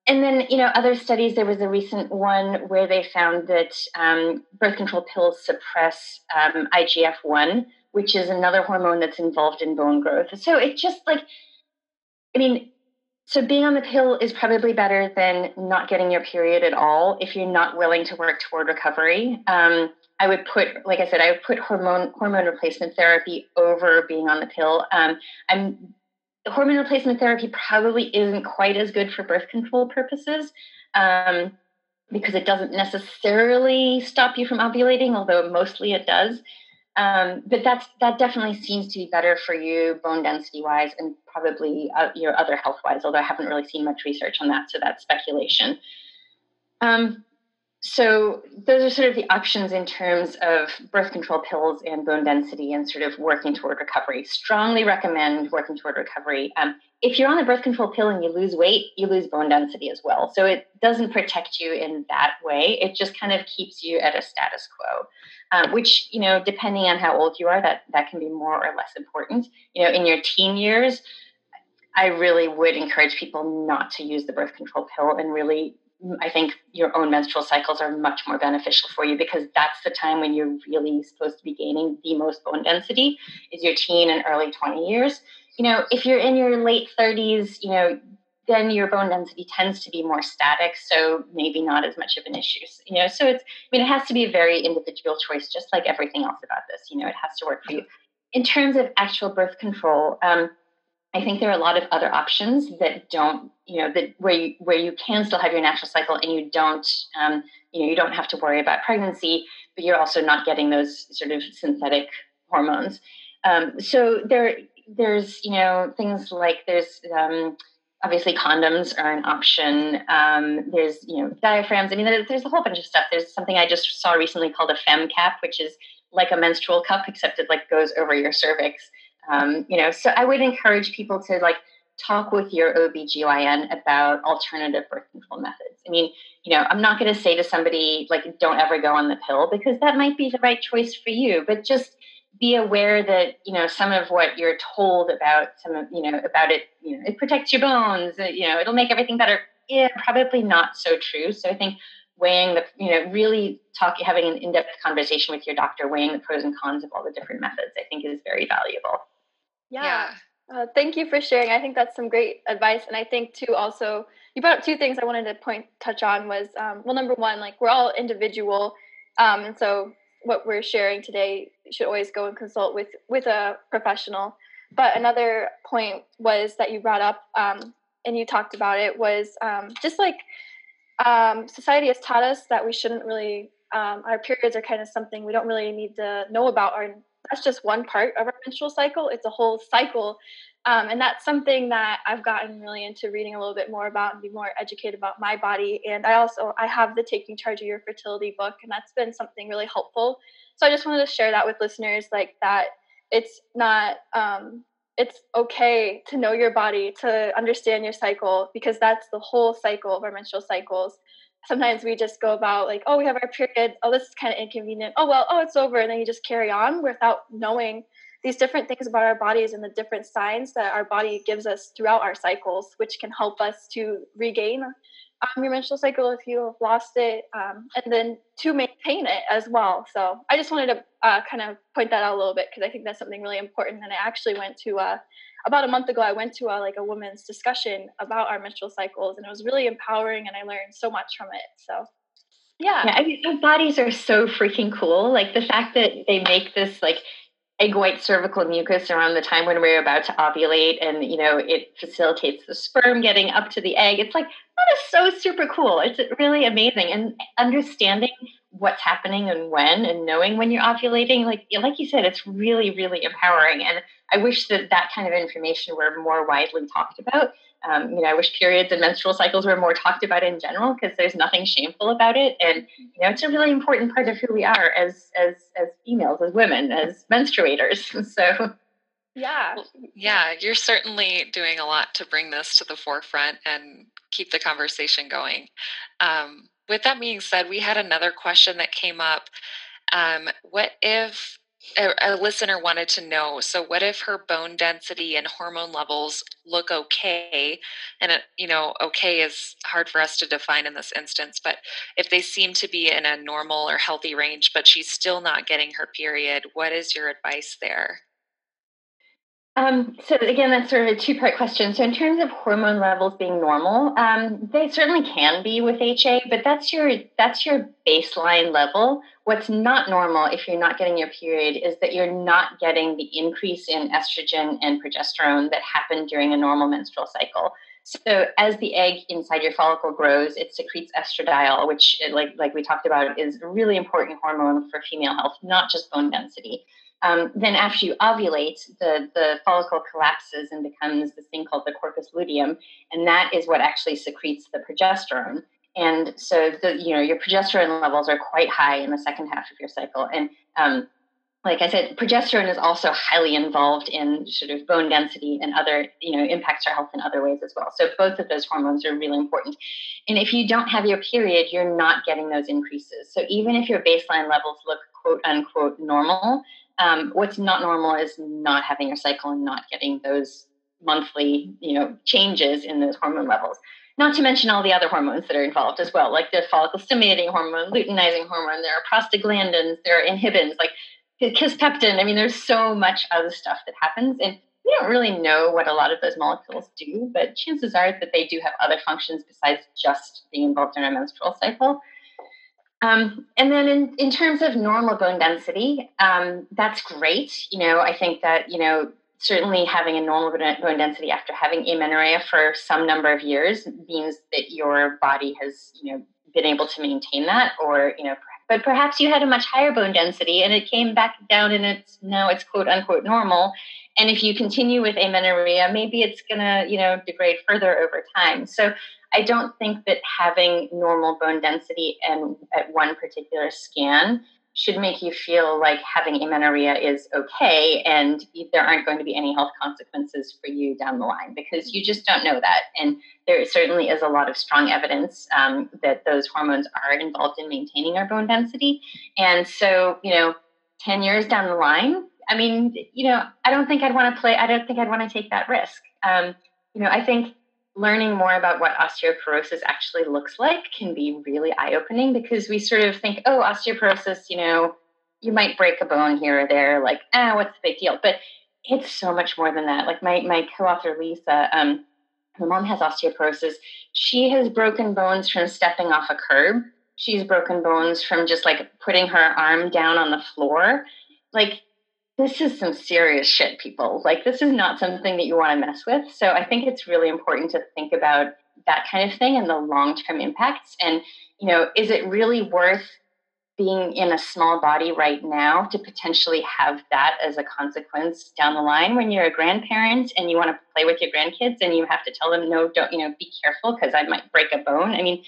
and then, you know, other studies, there was a recent one where they found that um, birth control pills suppress um, IGF 1, which is another hormone that's involved in bone growth. So it just like, I mean, so being on the pill is probably better than not getting your period at all if you're not willing to work toward recovery. Um, I would put, like I said, I would put hormone hormone replacement therapy over being on the pill. Um, I'm hormone replacement therapy probably isn't quite as good for birth control purposes um, because it doesn't necessarily stop you from ovulating, although mostly it does. Um, but that's that definitely seems to be better for you bone density wise and probably uh, your other health wise although i haven't really seen much research on that so that's speculation um, so those are sort of the options in terms of birth control pills and bone density and sort of working toward recovery. Strongly recommend working toward recovery. Um, if you're on the birth control pill and you lose weight you lose bone density as well. So it doesn't protect you in that way. It just kind of keeps you at a status quo um, which you know depending on how old you are that that can be more or less important. You know in your teen years i really would encourage people not to use the birth control pill and really I think your own menstrual cycles are much more beneficial for you because that's the time when you're really supposed to be gaining the most bone density is your teen and early 20 years. You know, if you're in your late 30s, you know, then your bone density tends to be more static, so maybe not as much of an issue. You know, so it's I mean it has to be a very individual choice, just like everything else about this. You know, it has to work for you. In terms of actual birth control, um, I think there are a lot of other options that don't, you know, that where you where you can still have your natural cycle and you don't, um, you know, you don't have to worry about pregnancy, but you're also not getting those sort of synthetic hormones. Um, so there, there's, you know, things like there's um, obviously condoms are an option. Um, there's you know diaphragms. I mean, there's a whole bunch of stuff. There's something I just saw recently called a FemCap, which is like a menstrual cup except it like goes over your cervix. Um, you know, so I would encourage people to like talk with your OBGYN about alternative birth control methods. I mean, you know, I'm not going to say to somebody like don't ever go on the pill because that might be the right choice for you, but just be aware that you know some of what you're told about some of you know about it you know it protects your bones you know it'll make everything better. Yeah probably not so true. So i think weighing the you know really talking having an in-depth conversation with your doctor weighing the pros and cons of all the different methods i think is very valuable yeah, yeah. Uh, thank you for sharing i think that's some great advice and i think too also you brought up two things i wanted to point touch on was um, well number one like we're all individual um, and so what we're sharing today should always go and consult with with a professional. But another point was that you brought up um, and you talked about it was um, just like um, society has taught us that we shouldn't really um, our periods are kind of something we don't really need to know about. Our that's just one part of our menstrual cycle. It's a whole cycle um, and that's something that I've gotten really into reading a little bit more about and be more educated about my body. And I also I have the Taking Charge of Your Fertility book, and that's been something really helpful. So I just wanted to share that with listeners, like that it's not um, it's okay to know your body, to understand your cycle, because that's the whole cycle of our menstrual cycles. Sometimes we just go about like, oh, we have our period. Oh, this is kind of inconvenient. Oh well, oh, it's over, and then you just carry on without knowing these different things about our bodies and the different signs that our body gives us throughout our cycles, which can help us to regain um, your menstrual cycle if you have lost it, um, and then to maintain it as well. So I just wanted to uh, kind of point that out a little bit because I think that's something really important. And I actually went to uh, about a month ago. I went to a, like a women's discussion about our menstrual cycles, and it was really empowering, and I learned so much from it. So yeah. yeah I mean, our bodies are so freaking cool. Like the fact that they make this like egg white cervical mucus around the time when we're about to ovulate and you know it facilitates the sperm getting up to the egg it's like that is so super cool it's really amazing and understanding what's happening and when and knowing when you're ovulating like like you said it's really really empowering and i wish that that kind of information were more widely talked about um, you know, I wish periods and menstrual cycles were more talked about in general because there's nothing shameful about it, and you know, it's a really important part of who we are as as as females, as women, as menstruators. So, yeah, yeah, you're certainly doing a lot to bring this to the forefront and keep the conversation going. Um, with that being said, we had another question that came up. Um, what if a, a, listener wanted to know so what if her bone density and hormone levels look okay and it, you know okay is hard for us to define in this instance but if they seem to be in a normal or healthy range but she's still not getting her period what is your advice there um, so again, that's sort of a two-part question. So in terms of hormone levels being normal, um, they certainly can be with HA, but that's your that's your baseline level. What's not normal if you're not getting your period is that you're not getting the increase in estrogen and progesterone that happen during a normal menstrual cycle. So as the egg inside your follicle grows, it secretes estradiol, which, like like we talked about, is a really important hormone for female health, not just bone density. Um, then after you ovulate, the, the follicle collapses and becomes this thing called the corpus luteum, and that is what actually secretes the progesterone. And so the you know your progesterone levels are quite high in the second half of your cycle. And um, like I said, progesterone is also highly involved in sort of bone density and other, you know, impacts our health in other ways as well. So both of those hormones are really important. And if you don't have your period, you're not getting those increases. So even if your baseline levels look quote unquote normal, um, what's not normal is not having your cycle and not getting those monthly, you know, changes in those hormone levels. Not to mention all the other hormones that are involved as well, like the follicle stimulating hormone, luteinizing hormone. There are prostaglandins, there are inhibins, like kisspeptin. I mean, there's so much other stuff that happens, and we don't really know what a lot of those molecules do, but chances are that they do have other functions besides just being involved in our menstrual cycle. Um, and then in, in terms of normal bone density, um, that's great. You know, I think that, you know, certainly having a normal bone density after having amenorrhea for some number of years means that your body has, you know, been able to maintain that or, you know, but perhaps you had a much higher bone density and it came back down and it's now it's quote unquote normal and if you continue with amenorrhea maybe it's going to you know degrade further over time so i don't think that having normal bone density and at one particular scan should make you feel like having amenorrhea is okay and there aren't going to be any health consequences for you down the line because you just don't know that. And there certainly is a lot of strong evidence um, that those hormones are involved in maintaining our bone density. And so, you know, 10 years down the line, I mean, you know, I don't think I'd want to play, I don't think I'd want to take that risk. Um, you know, I think learning more about what osteoporosis actually looks like can be really eye opening because we sort of think, oh, osteoporosis, you know, you might break a bone here or there, like, ah, what's the big deal? But it's so much more than that. Like my my co-author Lisa, um, her mom has osteoporosis. She has broken bones from stepping off a curb. She's broken bones from just like putting her arm down on the floor. Like this is some serious shit, people. Like, this is not something that you want to mess with. So, I think it's really important to think about that kind of thing and the long term impacts. And, you know, is it really worth being in a small body right now to potentially have that as a consequence down the line when you're a grandparent and you want to play with your grandkids and you have to tell them no don't you know be careful because i might break a bone i mean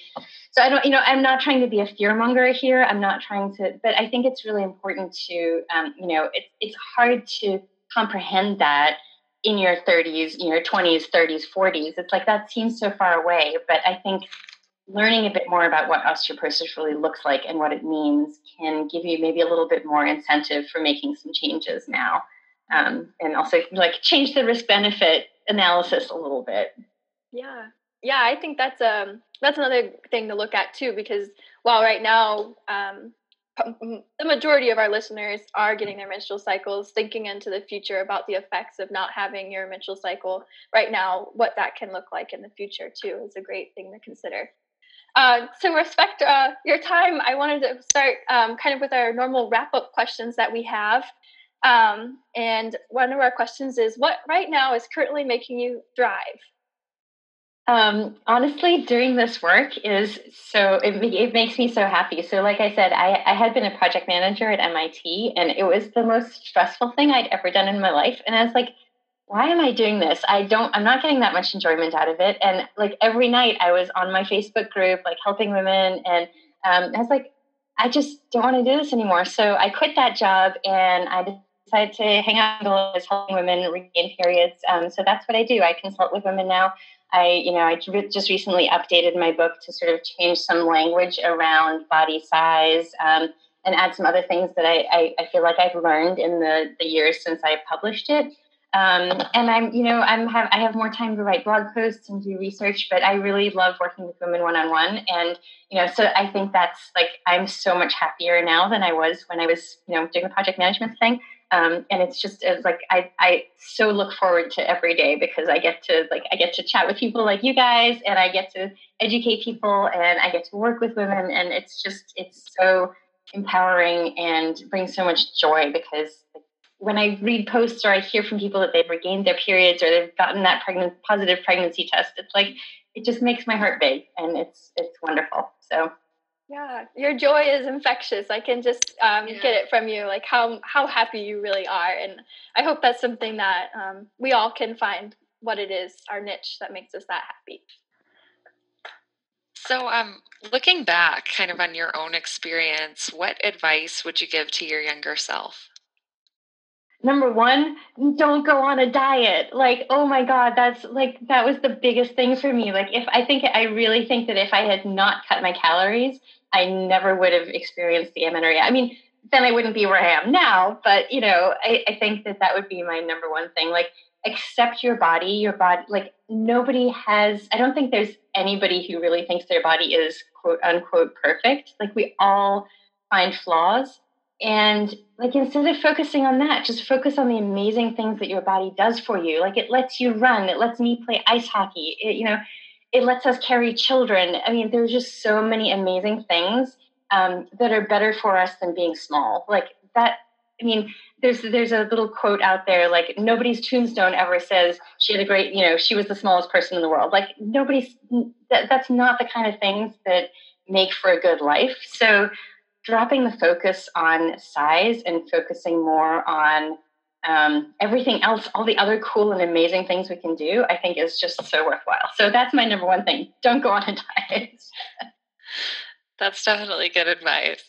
so i don't you know i'm not trying to be a fear monger here i'm not trying to but i think it's really important to um, you know it, it's hard to comprehend that in your 30s, your 20s, 30s, 40s. It's like that seems so far away. But I think learning a bit more about what osteoporosis really looks like and what it means can give you maybe a little bit more incentive for making some changes now um, and also like change the risk benefit analysis a little bit. Yeah. Yeah i think that's um that's another thing to look at too because while right now um, the majority of our listeners are getting their menstrual cycles thinking into the future about the effects of not having your menstrual cycle right now what that can look like in the future too is a great thing to consider uh, to respect uh, your time, I wanted to start um, kind of with our normal wrap up questions that we have. Um, and one of our questions is what right now is currently making you thrive? Um, honestly, doing this work is so, it, it makes me so happy. So, like I said, I, I had been a project manager at MIT, and it was the most stressful thing I'd ever done in my life. And I was like, why am I doing this? I don't, I'm not getting that much enjoyment out of it. And like every night I was on my Facebook group, like helping women. And um, I was like, I just don't want to do this anymore. So I quit that job and I decided to hang out with helping women regain periods. Um, so that's what I do. I consult with women now. I, you know, I just recently updated my book to sort of change some language around body size um, and add some other things that I, I, I feel like I've learned in the, the years since I published it. Um, and I'm, you know, I'm have I have more time to write blog posts and do research, but I really love working with women one on one. And you know, so I think that's like I'm so much happier now than I was when I was, you know, doing the project management thing. Um, and it's just it's like I I so look forward to every day because I get to like I get to chat with people like you guys, and I get to educate people, and I get to work with women, and it's just it's so empowering and brings so much joy because when I read posts or I hear from people that they've regained their periods or they've gotten that pregnant positive pregnancy test, it's like it just makes my heart big and it's it's wonderful. So yeah, your joy is infectious. I can just um, yeah. get it from you, like how how happy you really are, and I hope that's something that um, we all can find what it is, our niche that makes us that happy. So, um, looking back, kind of on your own experience, what advice would you give to your younger self? Number one, don't go on a diet. Like, oh my God, that's like, that was the biggest thing for me. Like, if I think, I really think that if I had not cut my calories, I never would have experienced the amenorrhea. I mean, then I wouldn't be where I am now. But, you know, I, I think that that would be my number one thing. Like, accept your body, your body, like, nobody has, I don't think there's anybody who really thinks their body is quote unquote perfect. Like, we all find flaws and like instead of focusing on that, just focus on the amazing things that your body does for you. Like it lets you run, it lets me play ice hockey. It, you know, it lets us carry children. I mean, there's just so many amazing things um, that are better for us than being small. Like that. I mean, there's there's a little quote out there like nobody's tombstone ever says she had a great you know she was the smallest person in the world like nobody's that, that's not the kind of things that make for a good life so dropping the focus on size and focusing more on um, everything else all the other cool and amazing things we can do i think is just so worthwhile. So that's my number one thing. Don't go on a diet. That's definitely good advice.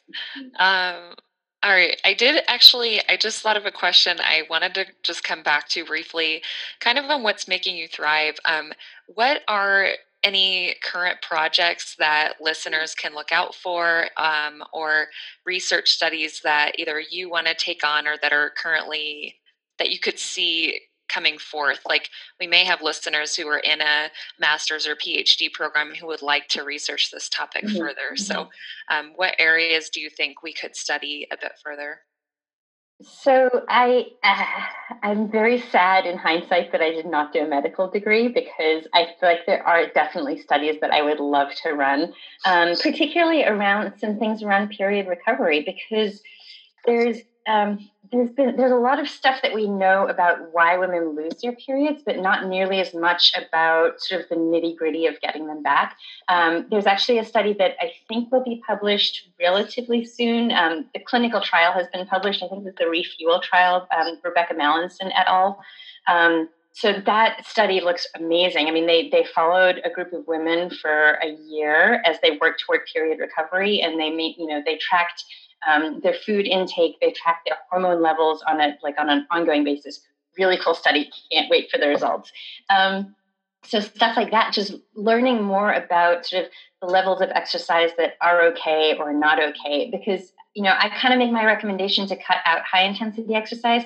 Um, all right. I did actually, I just thought of a question I wanted to just come back to briefly, kind of on what's making you thrive. Um, what are any current projects that listeners can look out for um, or research studies that either you want to take on or that are currently that you could see coming forth like we may have listeners who are in a master's or phd program who would like to research this topic mm-hmm. further so mm-hmm. um, what areas do you think we could study a bit further so i uh, i'm very sad in hindsight that i did not do a medical degree because i feel like there are definitely studies that i would love to run um, particularly around some things around period recovery because there's um, there's been there's a lot of stuff that we know about why women lose their periods, but not nearly as much about sort of the nitty gritty of getting them back. Um, there's actually a study that I think will be published relatively soon. Um, the clinical trial has been published. I think it's the Refuel trial, um, Rebecca Mallinson et al. Um, so that study looks amazing. I mean, they they followed a group of women for a year as they worked toward period recovery, and they made you know they tracked um, their food intake, they track their hormone levels on a like on an ongoing basis. Really cool study. Can't wait for the results. Um, so stuff like that, just learning more about sort of the levels of exercise that are okay or not okay. Because you know, I kind of make my recommendation to cut out high intensity exercise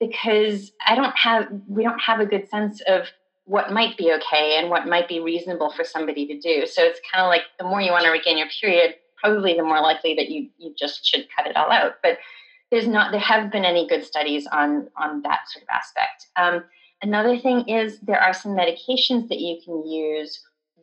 because I don't have we don't have a good sense of what might be okay and what might be reasonable for somebody to do. So it's kind of like the more you want to regain your period, probably the more likely that you you just should cut it all out. But there's not there have been any good studies on on that sort of aspect. Um, another thing is there are some medications that you can use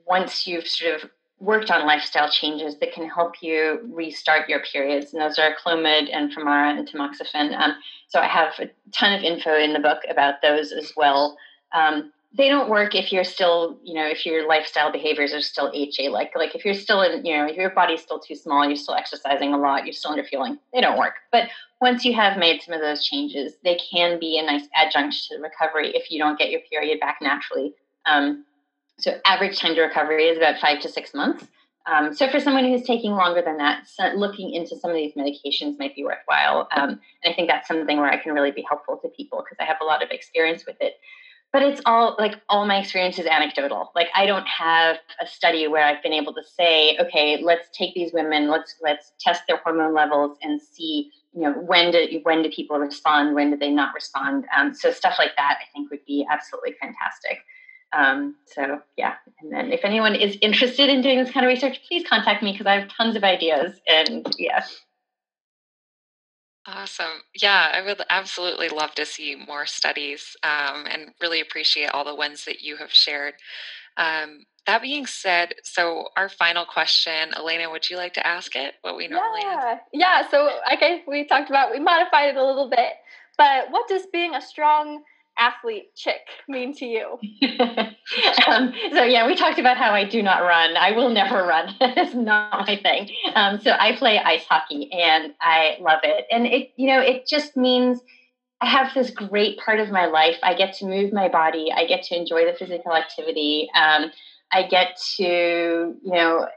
once you've sort of worked on lifestyle changes that can help you restart your periods. And those are Clomid and Femara and tamoxifen. Um, so I have a ton of info in the book about those as well. Um, they don't work if you're still, you know, if your lifestyle behaviors are still HA like. Like if you're still in, you know, if your body's still too small, you're still exercising a lot, you're still underfueling, they don't work. But once you have made some of those changes, they can be a nice adjunct to recovery if you don't get your period back naturally. Um, so average time to recovery is about five to six months. Um, so for someone who's taking longer than that, looking into some of these medications might be worthwhile. Um, and I think that's something where I can really be helpful to people because I have a lot of experience with it but it's all like all my experience is anecdotal. Like i don't have a study where i've been able to say okay let's take these women let's let's test their hormone levels and see you know when do when do people respond when do they not respond? Um, so stuff like that i think would be absolutely fantastic. Um, so yeah. And then if anyone is interested in doing this kind of research please contact me because i have tons of ideas and yeah Awesome. Yeah, I would absolutely love to see more studies um, and really appreciate all the ones that you have shared. Um, that being said, so our final question, Elena, would you like to ask it? What we normally yeah. ask? Yeah. So, okay, we talked about we modified it a little bit, but what does being a strong athlete chick mean to you? um, so yeah, we talked about how I do not run. I will never run. it's not my thing. Um, so I play ice hockey and I love it. And it, you know, it just means I have this great part of my life. I get to move my body. I get to enjoy the physical activity. Um, I get to, you know,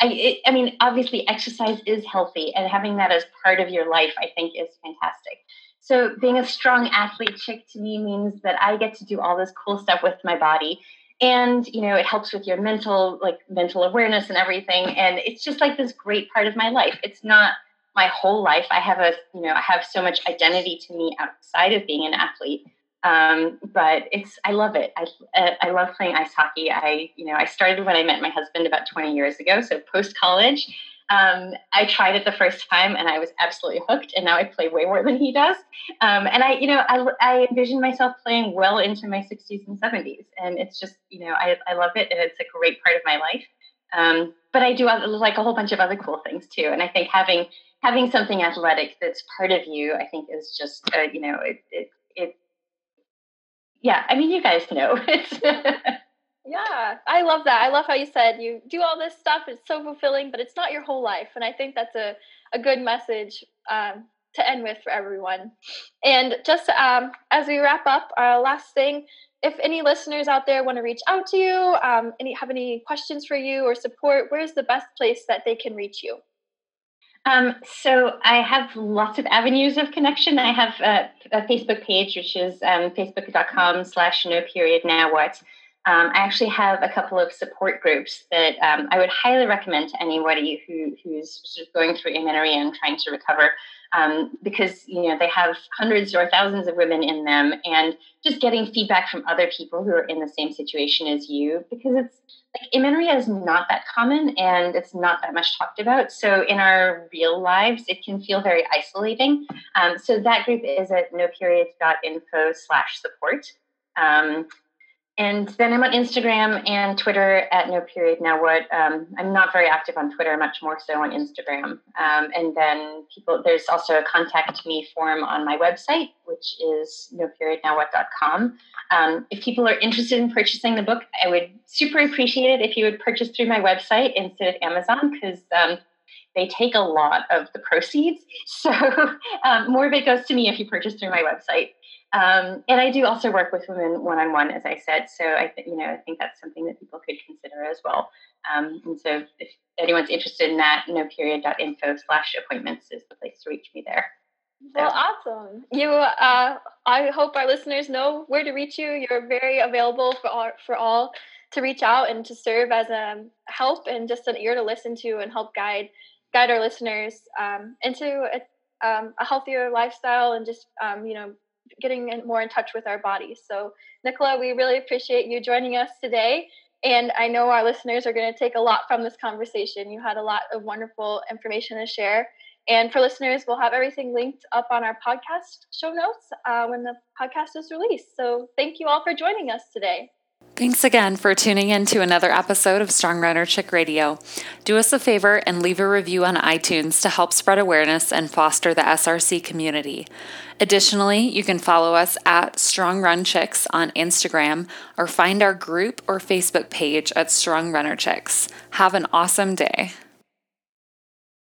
I, it, I mean, obviously, exercise is healthy, and having that as part of your life, I think, is fantastic. So being a strong athlete chick to me means that I get to do all this cool stuff with my body. And, you know, it helps with your mental, like mental awareness and everything. And it's just like this great part of my life. It's not my whole life. I have a, you know, I have so much identity to me outside of being an athlete. Um, but it's, I love it. I, uh, I love playing ice hockey. I, you know, I started when I met my husband about 20 years ago. So post college, Um, I tried it the first time and I was absolutely hooked, and now I play way more than he does. Um, and I, you know, I, I envision myself playing well into my 60s and 70s, and it's just, you know, I, I love it, and it's a great part of my life. Um, but I do like a whole bunch of other cool things too, and I think having having something athletic that's part of you, I think, is just, uh, you know, it, it, it, yeah. I mean, you guys know it's. Yeah, I love that. I love how you said you do all this stuff. It's so fulfilling, but it's not your whole life. And I think that's a, a good message um, to end with for everyone. And just um, as we wrap up, uh, last thing, if any listeners out there want to reach out to you, um, any have any questions for you or support, where's the best place that they can reach you? Um, so I have lots of avenues of connection. I have a, a Facebook page, which is um, facebook.com slash no period now what. Um, I actually have a couple of support groups that um, I would highly recommend to anybody who, who's sort of going through amenorrhea and trying to recover, um, because you know they have hundreds or thousands of women in them, and just getting feedback from other people who are in the same situation as you, because it's like amenorrhea is not that common and it's not that much talked about. So in our real lives, it can feel very isolating. Um, so that group is at noperiod.info slash support. Um, and then I'm on Instagram and Twitter at no period now what. Um, I'm not very active on Twitter, much more so on Instagram. Um, and then people, there's also a contact me form on my website, which is no period now what.com. Um, if people are interested in purchasing the book, I would super appreciate it if you would purchase through my website instead of Amazon because um, they take a lot of the proceeds. So um, more of it goes to me if you purchase through my website. Um, and I do also work with women one on one, as I said. So I, th- you know, I think that's something that people could consider as well. Um, and so if anyone's interested in that, no period.info slash appointments is the place to reach me there. So. Well, awesome. You, uh, I hope our listeners know where to reach you. You're very available for all, for all to reach out and to serve as a help and just an ear to listen to and help guide guide our listeners um, into a, um, a healthier lifestyle and just um, you know getting more in touch with our bodies. So, Nicola, we really appreciate you joining us today. And I know our listeners are going to take a lot from this conversation. You had a lot of wonderful information to share. And for listeners, we'll have everything linked up on our podcast show notes uh, when the podcast is released. So thank you all for joining us today. Thanks again for tuning in to another episode of Strong Runner Chick Radio. Do us a favor and leave a review on iTunes to help spread awareness and foster the SRC community. Additionally, you can follow us at Strong Run Chicks on Instagram or find our group or Facebook page at Strong Runner Chicks. Have an awesome day.